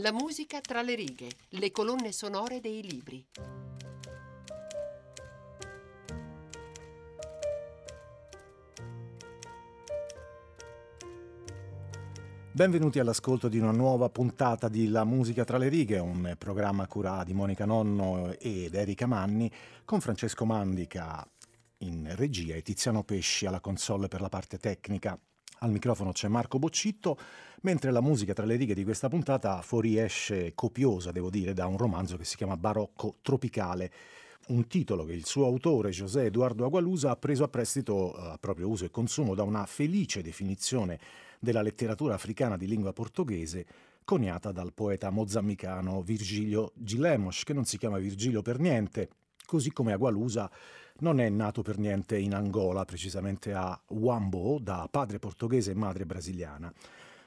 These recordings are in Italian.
La musica tra le righe, le colonne sonore dei libri. Benvenuti all'ascolto di una nuova puntata di La musica tra le righe, un programma curato di Monica Nonno ed Erika Manni, con Francesco Mandica in regia e Tiziano Pesci alla console per la parte tecnica. Al microfono c'è Marco Boccitto, mentre la musica tra le righe di questa puntata fuoriesce copiosa, devo dire, da un romanzo che si chiama Barocco Tropicale, un titolo che il suo autore José Eduardo Agualusa ha preso a prestito a proprio uso e consumo da una felice definizione della letteratura africana di lingua portoghese coniata dal poeta mozammicano Virgilio Gilemos, che non si chiama Virgilio per niente, così come Agualusa non è nato per niente in Angola, precisamente a Wambo, da padre portoghese e madre brasiliana.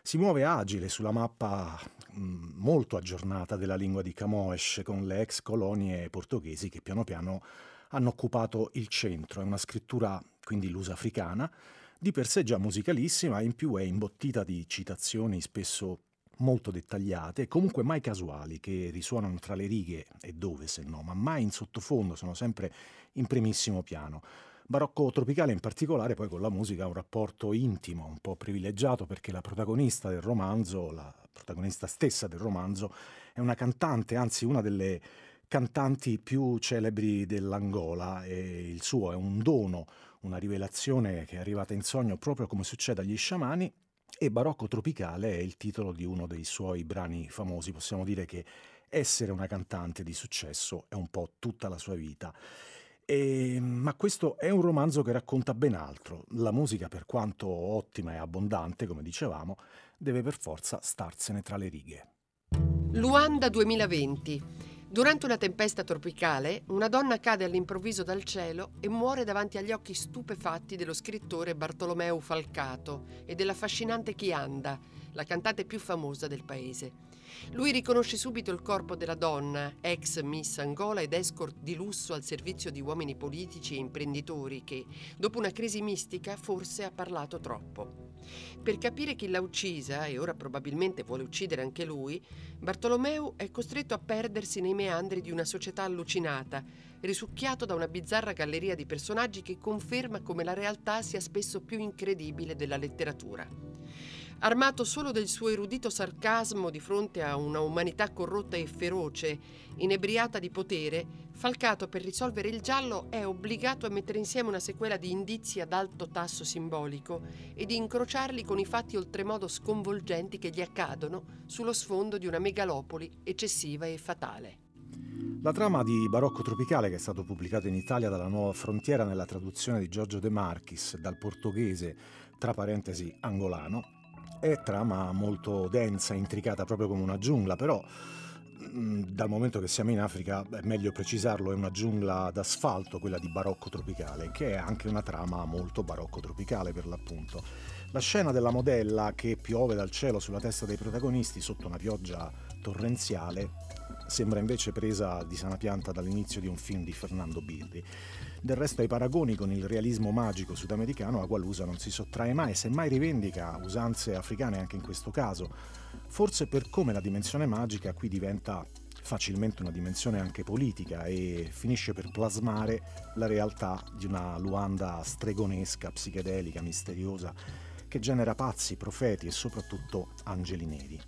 Si muove agile sulla mappa mh, molto aggiornata della lingua di Camões, con le ex colonie portoghesi che piano piano hanno occupato il centro. È una scrittura quindi lusafricana, di per sé già musicalissima, in più è imbottita di citazioni spesso molto dettagliate, comunque mai casuali, che risuonano tra le righe e dove se no, ma mai in sottofondo, sono sempre in primissimo piano. Barocco Tropicale in particolare poi con la musica ha un rapporto intimo, un po' privilegiato perché la protagonista del romanzo, la protagonista stessa del romanzo, è una cantante, anzi una delle cantanti più celebri dell'Angola e il suo è un dono, una rivelazione che è arrivata in sogno proprio come succede agli sciamani e Barocco Tropicale è il titolo di uno dei suoi brani famosi. Possiamo dire che essere una cantante di successo è un po' tutta la sua vita. E, ma questo è un romanzo che racconta ben altro. La musica, per quanto ottima e abbondante, come dicevamo, deve per forza starsene tra le righe. Luanda 2020. Durante una tempesta tropicale, una donna cade all'improvviso dal cielo e muore davanti agli occhi stupefatti dello scrittore Bartolomeo Falcato e dell'affascinante Chianda, la cantante più famosa del paese. Lui riconosce subito il corpo della donna, ex Miss Angola ed escort di lusso al servizio di uomini politici e imprenditori che, dopo una crisi mistica, forse ha parlato troppo. Per capire chi l'ha uccisa, e ora probabilmente vuole uccidere anche lui, Bartolomeu è costretto a perdersi nei meandri di una società allucinata, risucchiato da una bizzarra galleria di personaggi che conferma come la realtà sia spesso più incredibile della letteratura. Armato solo del suo erudito sarcasmo di fronte a una umanità corrotta e feroce, inebriata di potere, Falcato per risolvere il giallo è obbligato a mettere insieme una sequela di indizi ad alto tasso simbolico e di incrociarli con i fatti oltremodo sconvolgenti che gli accadono sullo sfondo di una megalopoli eccessiva e fatale. La trama di Barocco Tropicale, che è stato pubblicato in Italia dalla Nuova Frontiera nella traduzione di Giorgio De Marchis dal portoghese, tra parentesi, angolano, è trama molto densa, intricata, proprio come una giungla, però mm, dal momento che siamo in Africa è meglio precisarlo, è una giungla d'asfalto, quella di barocco tropicale, che è anche una trama molto barocco tropicale per l'appunto. La scena della modella che piove dal cielo sulla testa dei protagonisti sotto una pioggia torrenziale sembra invece presa di sana pianta dall'inizio di un film di Fernando Birri. Del resto ai paragoni con il realismo magico sudamericano Agualusa non si sottrae mai, semmai rivendica usanze africane anche in questo caso, forse per come la dimensione magica qui diventa facilmente una dimensione anche politica e finisce per plasmare la realtà di una Luanda stregonesca, psichedelica, misteriosa, che genera pazzi, profeti e soprattutto angeli neri.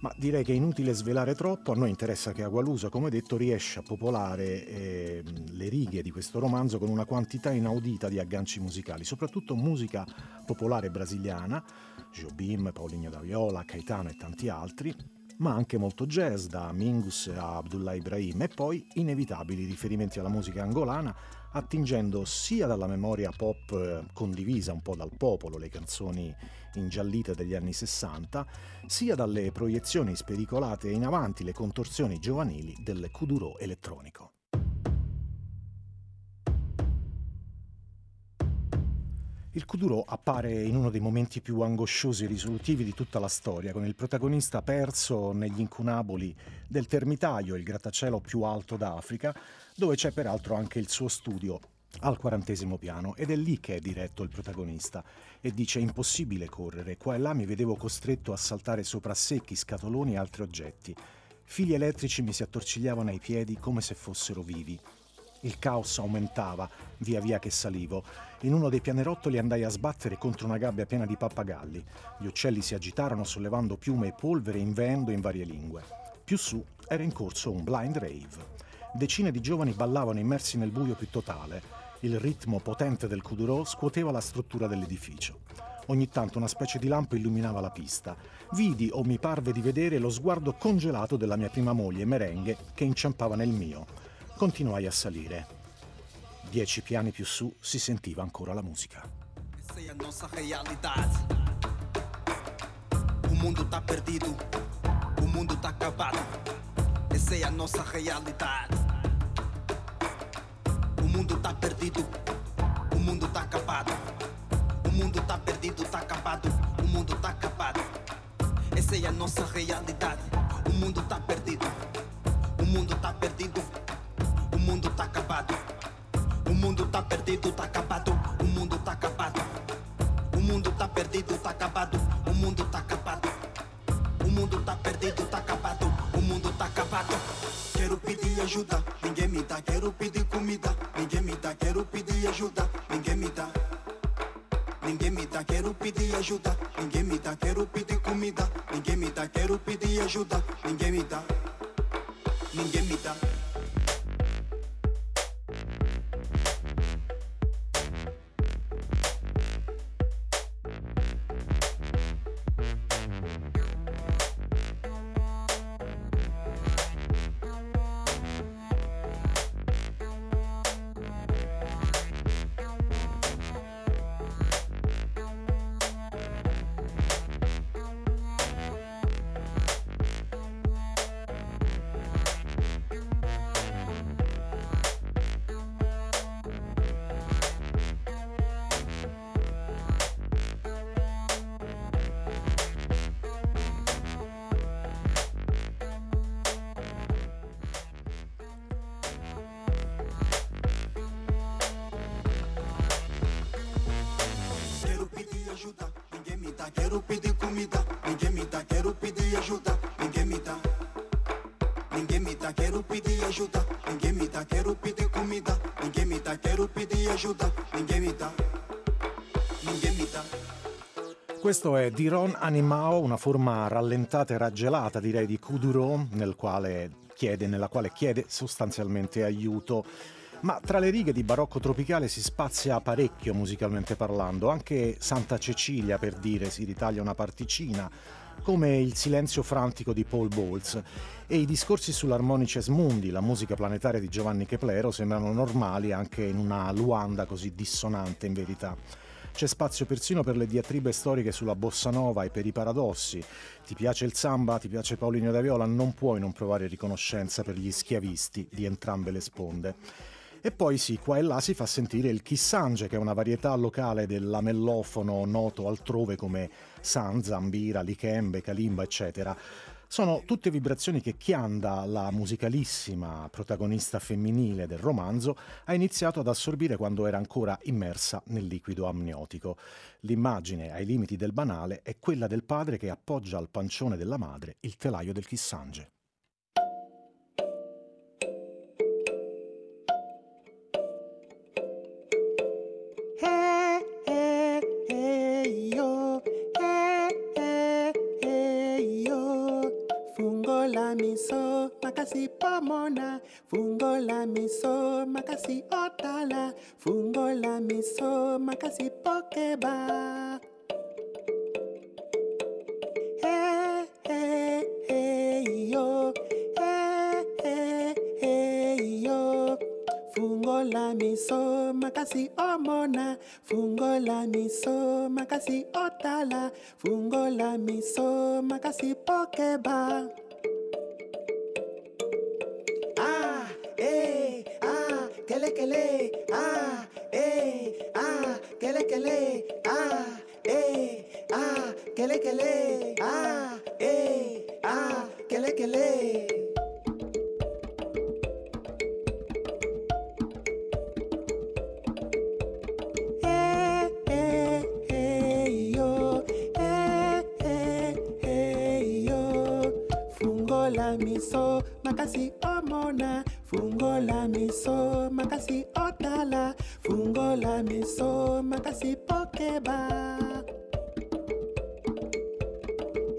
Ma direi che è inutile svelare troppo, a noi interessa che Agualusa, come detto, riesce a popolare eh, le righe di questo romanzo con una quantità inaudita di agganci musicali, soprattutto musica popolare brasiliana, Jobim, Paulinho da Viola, Caetano e tanti altri, ma anche molto jazz da Mingus a Abdullah Ibrahim e poi inevitabili riferimenti alla musica angolana attingendo sia dalla memoria pop eh, condivisa un po' dal popolo, le canzoni ingiallite degli anni 60, sia dalle proiezioni spericolate in avanti, le contorsioni giovanili del kuduro elettronico. Il Kuduro appare in uno dei momenti più angosciosi e risolutivi di tutta la storia, con il protagonista perso negli incunaboli del Termitaio, il grattacielo più alto d'Africa, dove c'è peraltro anche il suo studio al quarantesimo piano ed è lì che è diretto il protagonista e dice impossibile correre, qua e là mi vedevo costretto a saltare sopra secchi, scatoloni e altri oggetti. Fili elettrici mi si attorcigliavano ai piedi come se fossero vivi. Il caos aumentava via via che salivo. In uno dei pianerottoli andai a sbattere contro una gabbia piena di pappagalli. Gli uccelli si agitarono sollevando piume e polvere inveendo in varie lingue. Più su era in corso un blind rave. Decine di giovani ballavano immersi nel buio più totale. Il ritmo potente del kuduro scuoteva la struttura dell'edificio. Ogni tanto una specie di lampo illuminava la pista. Vidi o mi parve di vedere lo sguardo congelato della mia prima moglie, Merenghe, che inciampava nel mio. Continuai a salire. Dieci piani più su si sentiva ancora la musica. Essa é a nossa realidade. O mundo tá perdido, o mundo tá acabado. Essa é a nossa realidade. O mundo tá perdido, o mundo tá acabado. O mundo tá perdido, tá acabado. O mundo tá acabado. Essa é a nossa realidade. O mundo tá perdido, o mundo tá perdido. Mundo tá acabado. O mundo tá perdido, tá acabado. O mundo tá acabado. O mundo tá perdido, tá acabado. O mundo tá acabado. O mundo tá perdido, tá acabado. O mundo tá acabado. Quero pedir ajuda, ninguém me dá. Quero pedir comida, ninguém me dá. Quero pedir ajuda, ninguém me dá. Ninguém me dá, quero pedir ajuda, ninguém me dá. Quero pedir comida, ninguém me dá. Quero pedir ajuda, ninguém me dá. Ninguém me dá. Quero pedir ajuda, ninguém me dá. Quero pedir comida, ninguém me dá. Quero pedir ajuda, ninguém me dá. Questo è Diron Animao, una forma rallentata e raggelata, direi, di Kuduro, nel quale chiede, nella quale chiede sostanzialmente aiuto. Ma tra le righe di barocco tropicale si spazia parecchio musicalmente parlando, anche Santa Cecilia per dire si ritaglia una particina, come il silenzio frantico di Paul Bowles e i discorsi sull'armonices mundi, la musica planetaria di Giovanni Keplero, sembrano normali anche in una Luanda così dissonante in verità. C'è spazio persino per le diatribe storiche sulla bossa nova e per i paradossi. Ti piace il samba, ti piace Paulinho da Viola, non puoi non provare riconoscenza per gli schiavisti di entrambe le sponde. E poi sì, qua e là si fa sentire il kissange, che è una varietà locale del lamellofono noto altrove come san, zambira, lichembe, kalimba, eccetera. Sono tutte vibrazioni che Chianda, la musicalissima protagonista femminile del romanzo, ha iniziato ad assorbire quando era ancora immersa nel liquido amniotico. L'immagine, ai limiti del banale, è quella del padre che appoggia al pancione della madre il telaio del kissange. Hey, hey, la miso, makasi pomona. Fungo la miso, makasi otala. Fungo la miso, makasi pokeba. Hey, hey, hey, yo. Hey, hey, hey, yo. Fungo la miso, makasi omona. Fungo la miso, makasi otala. Fungo la miso, makasi pokeba. le que le, ah, eh, ah, que le que le, ah, eh, ah, que le que le, ah, eh, ah, que le que le. Fungola miso makasi omona fungola miso makasi otala fungola miso makasi pokeba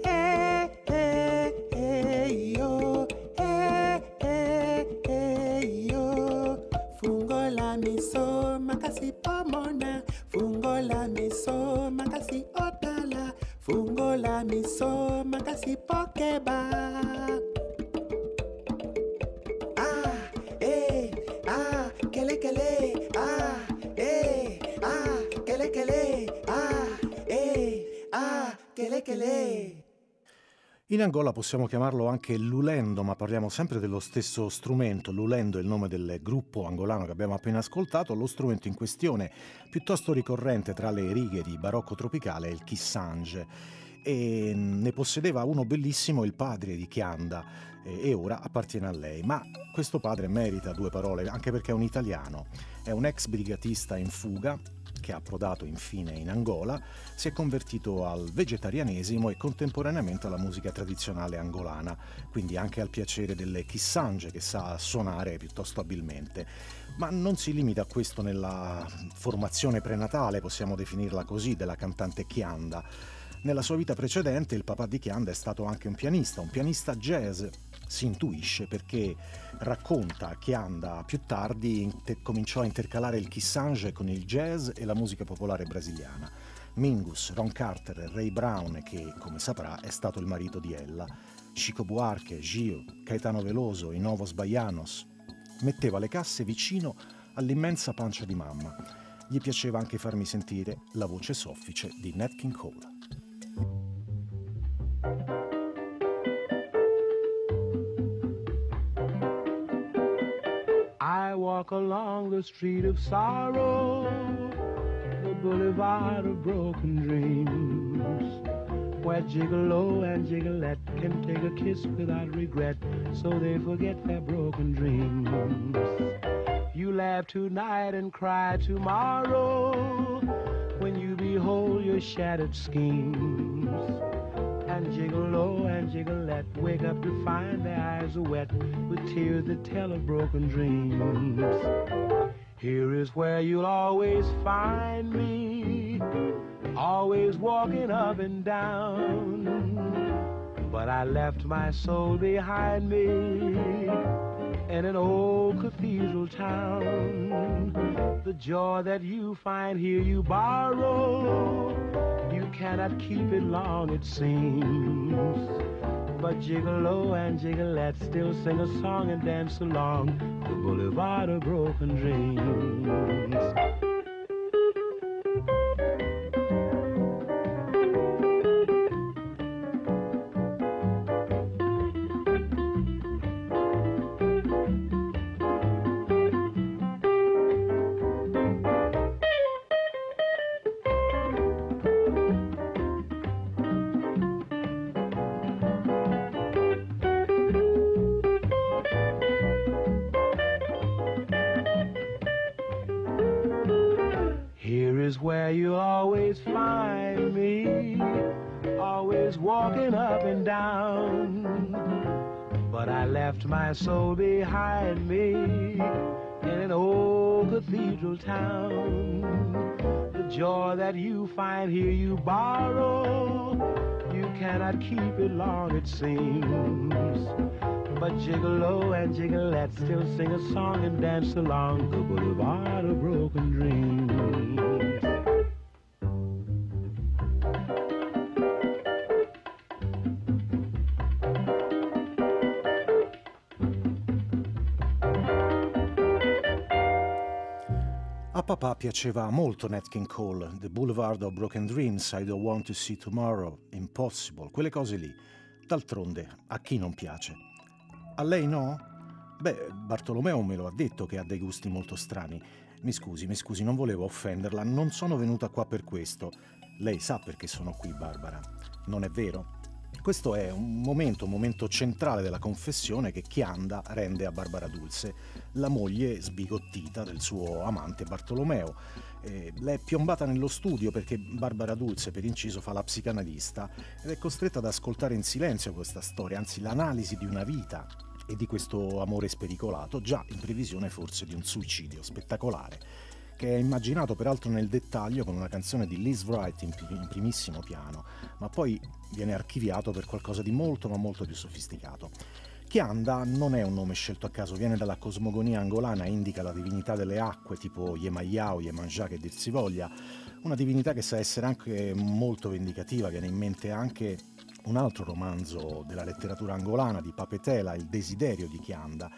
Eh, eh, eh, yo. Eh, eh, yo. fungola miso makasi pomona fungola miso makasi otala fungola miso makasi pokeba kele In Angola possiamo chiamarlo anche lulendo, ma parliamo sempre dello stesso strumento. Lulendo è il nome del gruppo angolano che abbiamo appena ascoltato. Lo strumento in questione, piuttosto ricorrente tra le righe di barocco tropicale, è il kissange. E ne possedeva uno bellissimo il padre di Chianda e ora appartiene a lei. Ma questo padre merita due parole, anche perché è un italiano. È un ex brigatista in fuga che ha approdato infine in Angola, si è convertito al vegetarianesimo e contemporaneamente alla musica tradizionale angolana, quindi anche al piacere delle kissange che sa suonare piuttosto abilmente. Ma non si limita a questo nella formazione prenatale, possiamo definirla così, della cantante Chianda. Nella sua vita precedente il papà di Chianda è stato anche un pianista, un pianista jazz, si intuisce perché racconta che Anda più tardi inter- cominciò a intercalare il kissange con il jazz e la musica popolare brasiliana. Mingus, Ron Carter e Ray Brown, che come saprà è stato il marito di Ella, Chico Buarque, Gio, Caetano Veloso, i Novos Baianos, metteva le casse vicino all'immensa pancia di mamma. Gli piaceva anche farmi sentire la voce soffice di Nat King Cole. I walk along the street of sorrow, the boulevard of broken dreams, where Gigolo and Gigolette can take a kiss without regret, so they forget their broken dreams. You laugh tonight and cry tomorrow you your shattered schemes. And Gigolo and jiggle let wake up to find their eyes are wet with tears that tell of broken dreams. Here is where you'll always find me, always walking up and down. But I left my soul behind me in an old cathedral town. The joy that you find here you borrow. You cannot keep it long, it seems. But Gigolo and Gigolette still sing a song and dance along the boulevard of broken dreams. My soul behind me in an old cathedral town. The joy that you find here you borrow. You cannot keep it long, it seems. But Gigolo and Gigolette still sing a song and dance along the boulevard of broken dreams. Papà piaceva molto Nat King Cole, The Boulevard of Broken Dreams, I Don't Want to See Tomorrow, Impossible, quelle cose lì. D'altronde, a chi non piace? A lei no? Beh, Bartolomeo me lo ha detto che ha dei gusti molto strani. Mi scusi, mi scusi, non volevo offenderla, non sono venuta qua per questo. Lei sa perché sono qui, Barbara. Non è vero? Questo è un momento, un momento centrale della confessione che Chianda rende a Barbara Dulce, la moglie sbigottita del suo amante Bartolomeo. Eh, l'è piombata nello studio perché Barbara Dulce, per inciso, fa la psicanalista ed è costretta ad ascoltare in silenzio questa storia, anzi l'analisi di una vita e di questo amore spericolato, già in previsione forse di un suicidio spettacolare, che è immaginato peraltro nel dettaglio con una canzone di Liz Wright in, in primissimo piano, ma poi viene archiviato per qualcosa di molto ma molto più sofisticato. Chianda non è un nome scelto a caso, viene dalla cosmogonia angolana e indica la divinità delle acque, tipo Yemayà o Yemanjá che dir si voglia, una divinità che sa essere anche molto vendicativa, viene in mente anche un altro romanzo della letteratura angolana di Papetela, Il desiderio di Chianda,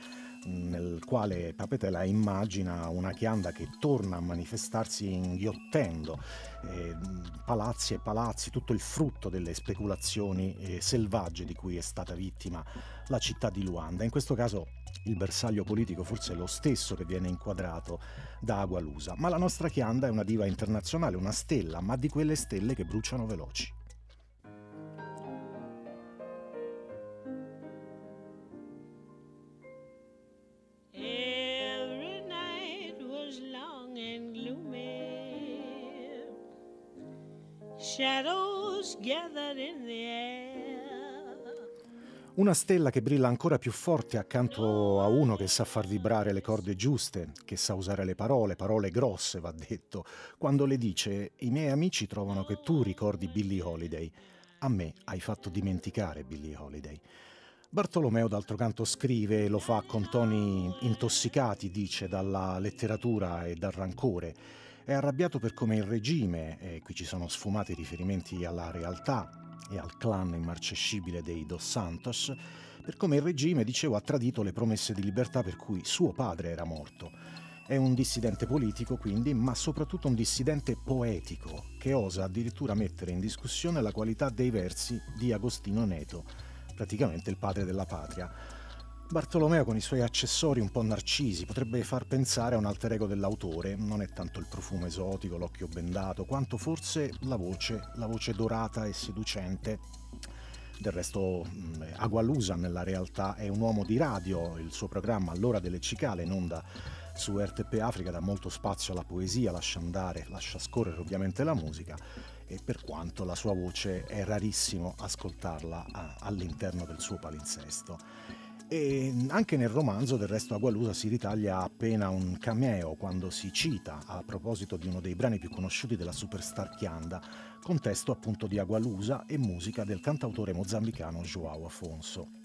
nel quale Papetela immagina una Chianda che torna a manifestarsi inghiottendo eh, palazzi e palazzi, tutto il frutto delle speculazioni eh, selvagge di cui è stata vittima la città di Luanda. In questo caso il bersaglio politico forse è lo stesso che viene inquadrato da Agualusa, ma la nostra Chianda è una diva internazionale, una stella, ma di quelle stelle che bruciano veloci. Shadows gathered in the air. Una stella che brilla ancora più forte accanto a uno che sa far vibrare le corde giuste, che sa usare le parole, parole grosse va detto, quando le dice i miei amici trovano che tu ricordi Billie Holiday. A me hai fatto dimenticare Billie Holiday. Bartolomeo d'altro canto scrive e lo fa con toni intossicati, dice, dalla letteratura e dal rancore è arrabbiato per come il regime, e qui ci sono sfumati riferimenti alla realtà e al clan immarcescibile dei Dos Santos, per come il regime, dicevo, ha tradito le promesse di libertà per cui suo padre era morto. È un dissidente politico, quindi, ma soprattutto un dissidente poetico, che osa addirittura mettere in discussione la qualità dei versi di Agostino Neto, praticamente il padre della patria Bartolomeo con i suoi accessori un po' narcisi potrebbe far pensare a un alter ego dell'autore, non è tanto il profumo esotico, l'occhio bendato, quanto forse la voce, la voce dorata e seducente. Del resto Agualusa nella realtà è un uomo di radio, il suo programma All'ora delle cicale in onda su RTP Africa dà molto spazio alla poesia, lascia andare, lascia scorrere ovviamente la musica e per quanto la sua voce è rarissimo ascoltarla all'interno del suo palinsesto. E anche nel romanzo, del resto, Agualusa si ritaglia appena un cameo quando si cita a proposito di uno dei brani più conosciuti della superstar Chianda, contesto appunto di Agualusa e musica del cantautore mozambicano Joao Afonso.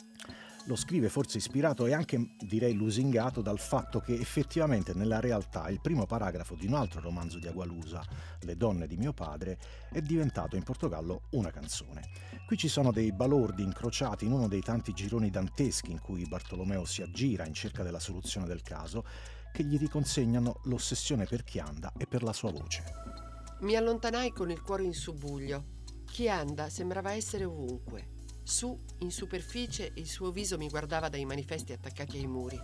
Lo scrive forse ispirato e anche direi lusingato dal fatto che effettivamente nella realtà il primo paragrafo di un altro romanzo di Agualusa, Le donne di mio padre, è diventato in Portogallo una canzone. Qui ci sono dei balordi incrociati in uno dei tanti gironi danteschi in cui Bartolomeo si aggira in cerca della soluzione del caso, che gli riconsegnano l'ossessione per Chianda e per la sua voce. Mi allontanai con il cuore in subbuglio. Chianda sembrava essere ovunque. Su, in superficie, il suo viso mi guardava dai manifesti attaccati ai muri.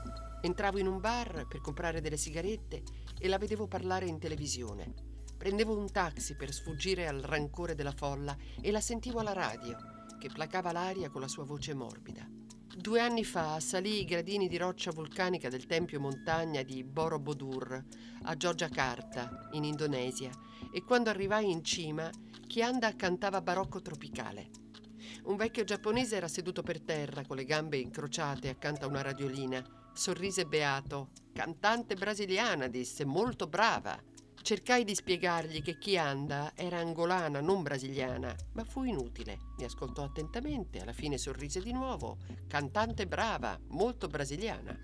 Entravo in un bar per comprare delle sigarette e la vedevo parlare in televisione. Prendevo un taxi per sfuggire al rancore della folla e la sentivo alla radio, che placava l'aria con la sua voce morbida. Due anni fa salì i gradini di roccia vulcanica del tempio montagna di Borobudur a Giorgiacarta, in Indonesia, e quando arrivai in cima, Chianda cantava barocco tropicale. Un vecchio giapponese era seduto per terra con le gambe incrociate accanto a una radiolina. Sorrise beato. Cantante brasiliana, disse, molto brava. Cercai di spiegargli che Chianda era angolana, non brasiliana, ma fu inutile. Mi ascoltò attentamente, alla fine sorrise di nuovo. Cantante brava, molto brasiliana.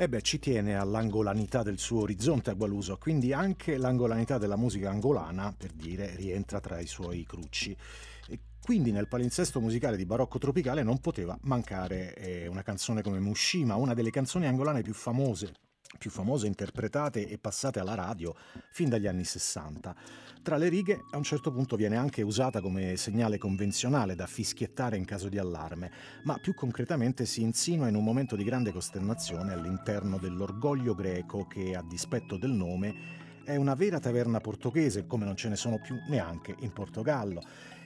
E beh, ci tiene all'angolanità del suo orizzonte a Gualuso, quindi anche l'angolanità della musica angolana, per dire, rientra tra i suoi crucci. E quindi nel palinsesto musicale di Barocco Tropicale non poteva mancare eh, una canzone come Mushima, una delle canzoni angolane più famose più famose interpretate e passate alla radio fin dagli anni 60. Tra le righe a un certo punto viene anche usata come segnale convenzionale da fischiettare in caso di allarme, ma più concretamente si insinua in un momento di grande costernazione all'interno dell'orgoglio greco che, a dispetto del nome, è una vera taverna portoghese come non ce ne sono più neanche in Portogallo.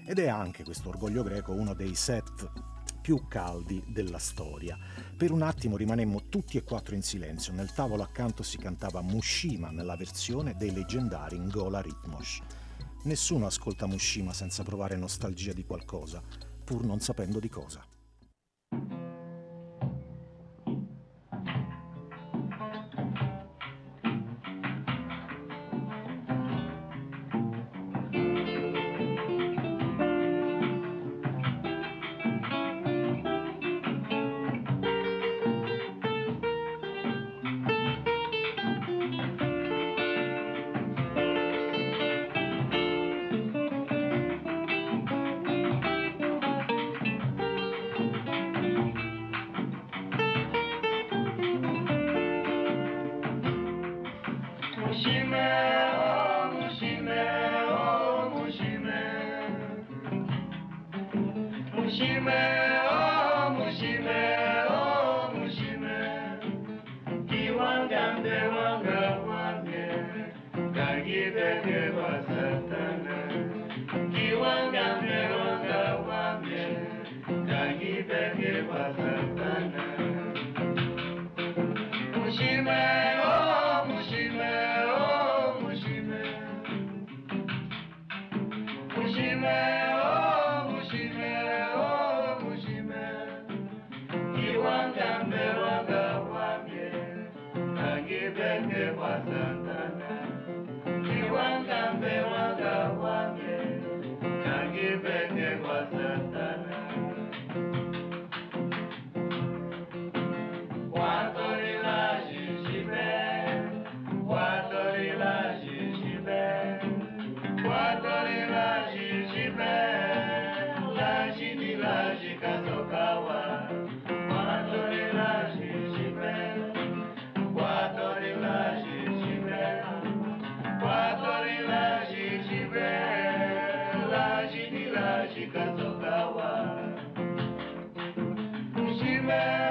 Ed è anche questo orgoglio greco uno dei set più caldi della storia. Per un attimo rimanemmo tutti e quattro in silenzio. Nel tavolo accanto si cantava Mushima nella versione dei leggendari Ngola Ritmos. Nessuno ascolta Mushima senza provare nostalgia di qualcosa, pur non sapendo di cosa. बहे वसंतन Amen.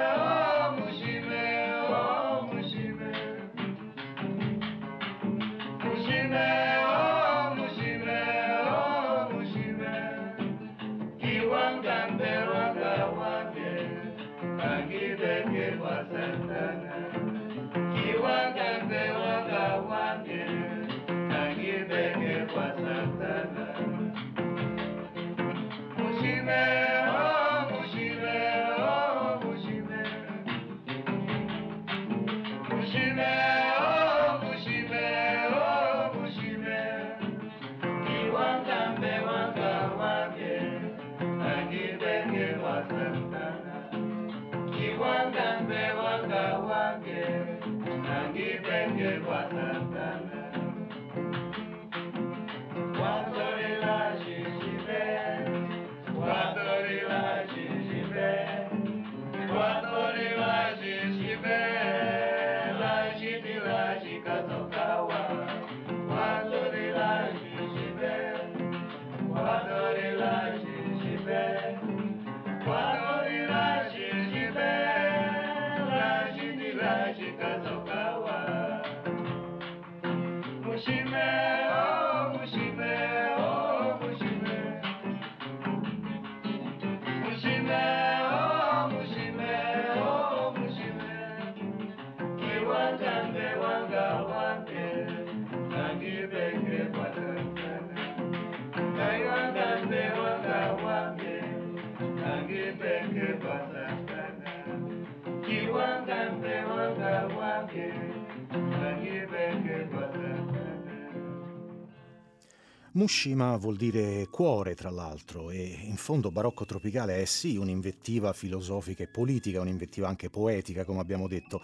Mushima vuol dire cuore, tra l'altro, e in fondo barocco tropicale è sì un'invettiva filosofica e politica, un'invettiva anche poetica, come abbiamo detto,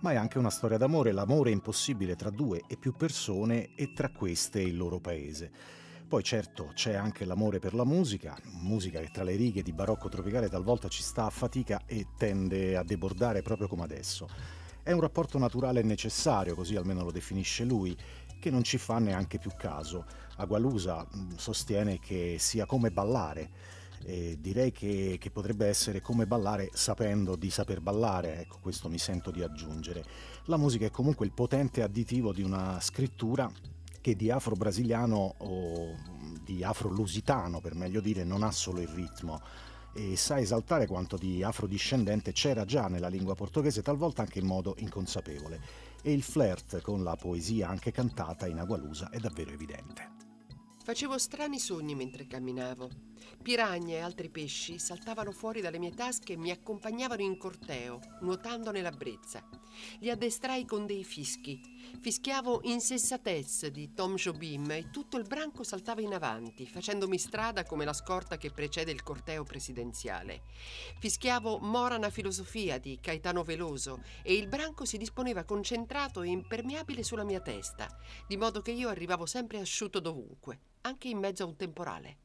ma è anche una storia d'amore, l'amore impossibile tra due e più persone e tra queste il loro paese. Poi certo c'è anche l'amore per la musica, musica che tra le righe di barocco tropicale talvolta ci sta a fatica e tende a debordare proprio come adesso. È un rapporto naturale e necessario, così almeno lo definisce lui, che non ci fa neanche più caso. Agualusa mm, sostiene che sia come ballare. E direi che, che, potrebbe essere come ballare sapendo di saper ballare, ecco questo mi sento di aggiungere. La musica è comunque il potente additivo di una scrittura che di afro-brasiliano o di afro-lusitano per meglio dire non ha solo il ritmo, e sa esaltare quanto di afrodiscendente c'era già nella lingua portoghese, talvolta anche in modo inconsapevole. E il flirt con la poesia anche cantata in Agualusa è davvero evidente. Facevo strani sogni mentre camminavo. Piragne e altri pesci saltavano fuori dalle mie tasche e mi accompagnavano in corteo, nuotando nella brezza. Li addestrai con dei fischi. Fischiavo Insensatez di Tom Jobim e tutto il branco saltava in avanti, facendomi strada come la scorta che precede il corteo presidenziale. Fischiavo Morana Filosofia di Caetano Veloso e il branco si disponeva concentrato e impermeabile sulla mia testa, di modo che io arrivavo sempre asciutto dovunque, anche in mezzo a un temporale.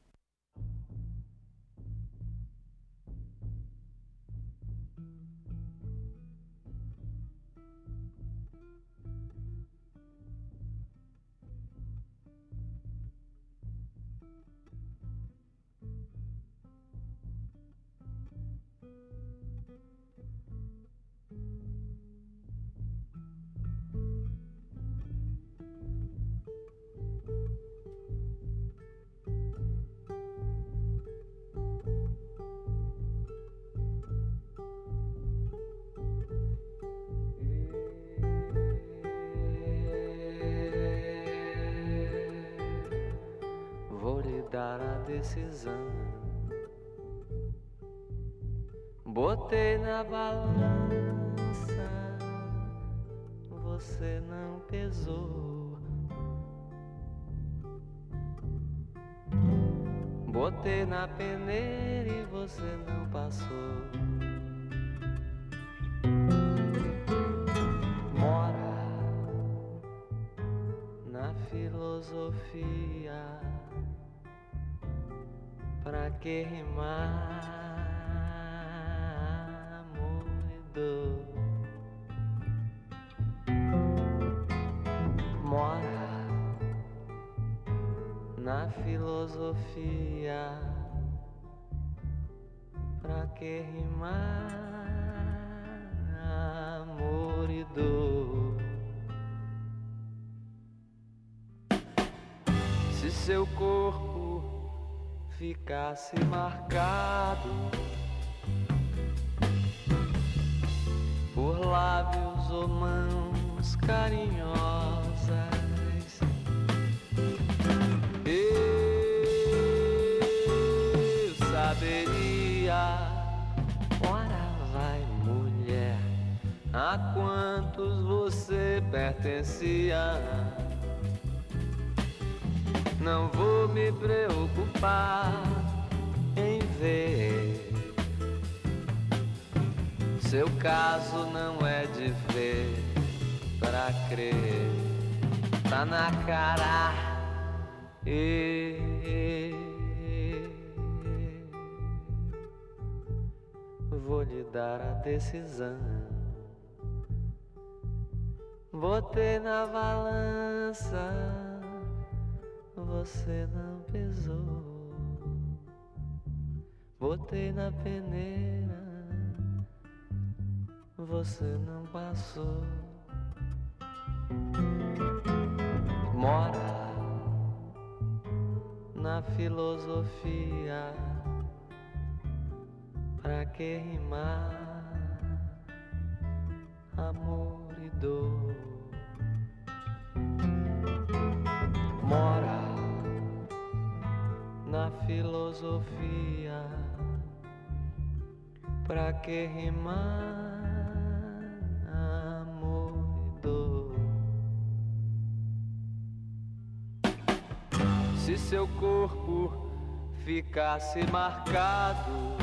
Dar a decisão. Botei na balança, você não pesou. Botei na peneira e você não passou. Mora na filosofia pra que muito? Mora na filosofia pra que rimar amor e dor? Se seu corpo ficasse marcado por lábios ou mãos carinhosas. Eu saberia, ora vai mulher, a quantos você pertencia não vou me preocupar em ver. Seu caso não é de ver pra crer, tá na cara. E, vou lhe dar a decisão. Botei na balança você não pesou. Botei na peneira, você não passou. Mora na filosofia, pra que rimar amor e dor? Filosofia. Pra que rimar amor e dor? Se seu corpo ficasse marcado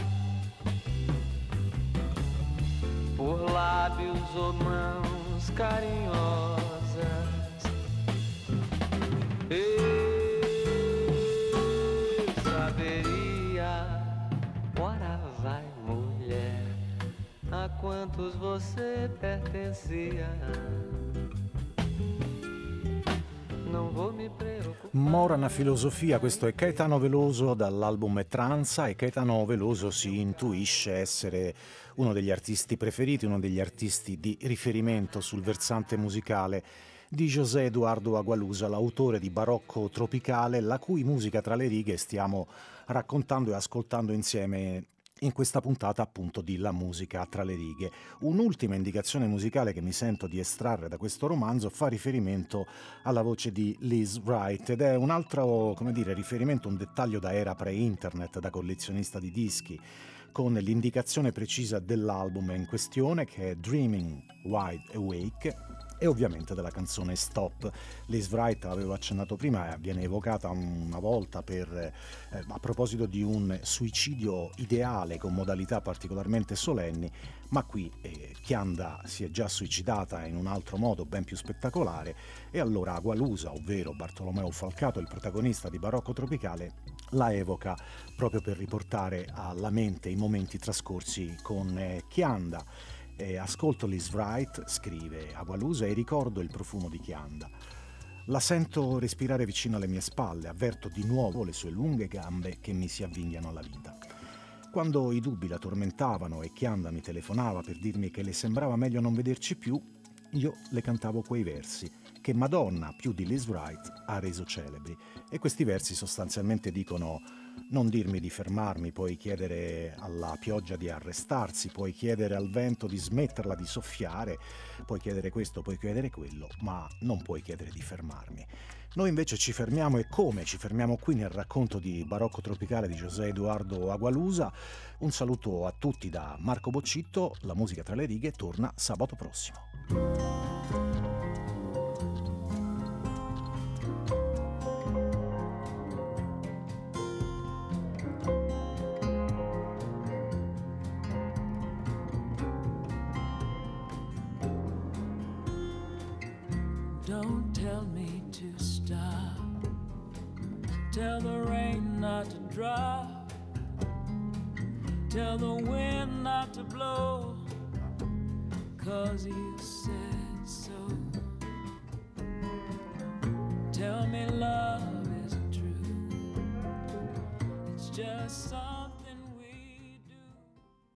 por lábios ou mãos carinhosas, quantos você pertencia. Non vou mi preoccupare. Mora una filosofia, questo è Caetano Veloso dall'album Tranza e Caetano Veloso si intuisce essere uno degli artisti preferiti, uno degli artisti di riferimento sul versante musicale di José Eduardo Agualusa, l'autore di Barocco Tropicale, la cui musica tra le righe stiamo raccontando e ascoltando insieme in questa puntata appunto di La musica tra le righe. Un'ultima indicazione musicale che mi sento di estrarre da questo romanzo fa riferimento alla voce di Liz Wright ed è un altro, come dire, riferimento, un dettaglio da era pre-internet, da collezionista di dischi, con l'indicazione precisa dell'album in questione che è Dreaming Wide Awake e ovviamente della canzone Stop. Liz Wright, avevo accennato prima, viene evocata una volta per, eh, a proposito di un suicidio ideale con modalità particolarmente solenni, ma qui eh, Chianda si è già suicidata in un altro modo ben più spettacolare e allora Agualusa, ovvero Bartolomeo Falcato, il protagonista di Barocco Tropicale, la evoca proprio per riportare alla mente i momenti trascorsi con eh, Chianda e ascolto Liz Wright, scrive Agualusa, e ricordo il profumo di Chianda. La sento respirare vicino alle mie spalle, avverto di nuovo le sue lunghe gambe che mi si avvinghiano alla vita. Quando i dubbi la tormentavano e Chianda mi telefonava per dirmi che le sembrava meglio non vederci più, io le cantavo quei versi che Madonna, più di Liz Wright, ha reso celebri. E questi versi sostanzialmente dicono non dirmi di fermarmi, puoi chiedere alla pioggia di arrestarsi, puoi chiedere al vento di smetterla di soffiare, puoi chiedere questo, puoi chiedere quello, ma non puoi chiedere di fermarmi. Noi invece ci fermiamo e come ci fermiamo qui nel racconto di Barocco Tropicale di José Eduardo Agualusa. Un saluto a tutti da Marco Boccitto, la musica tra le righe torna sabato prossimo.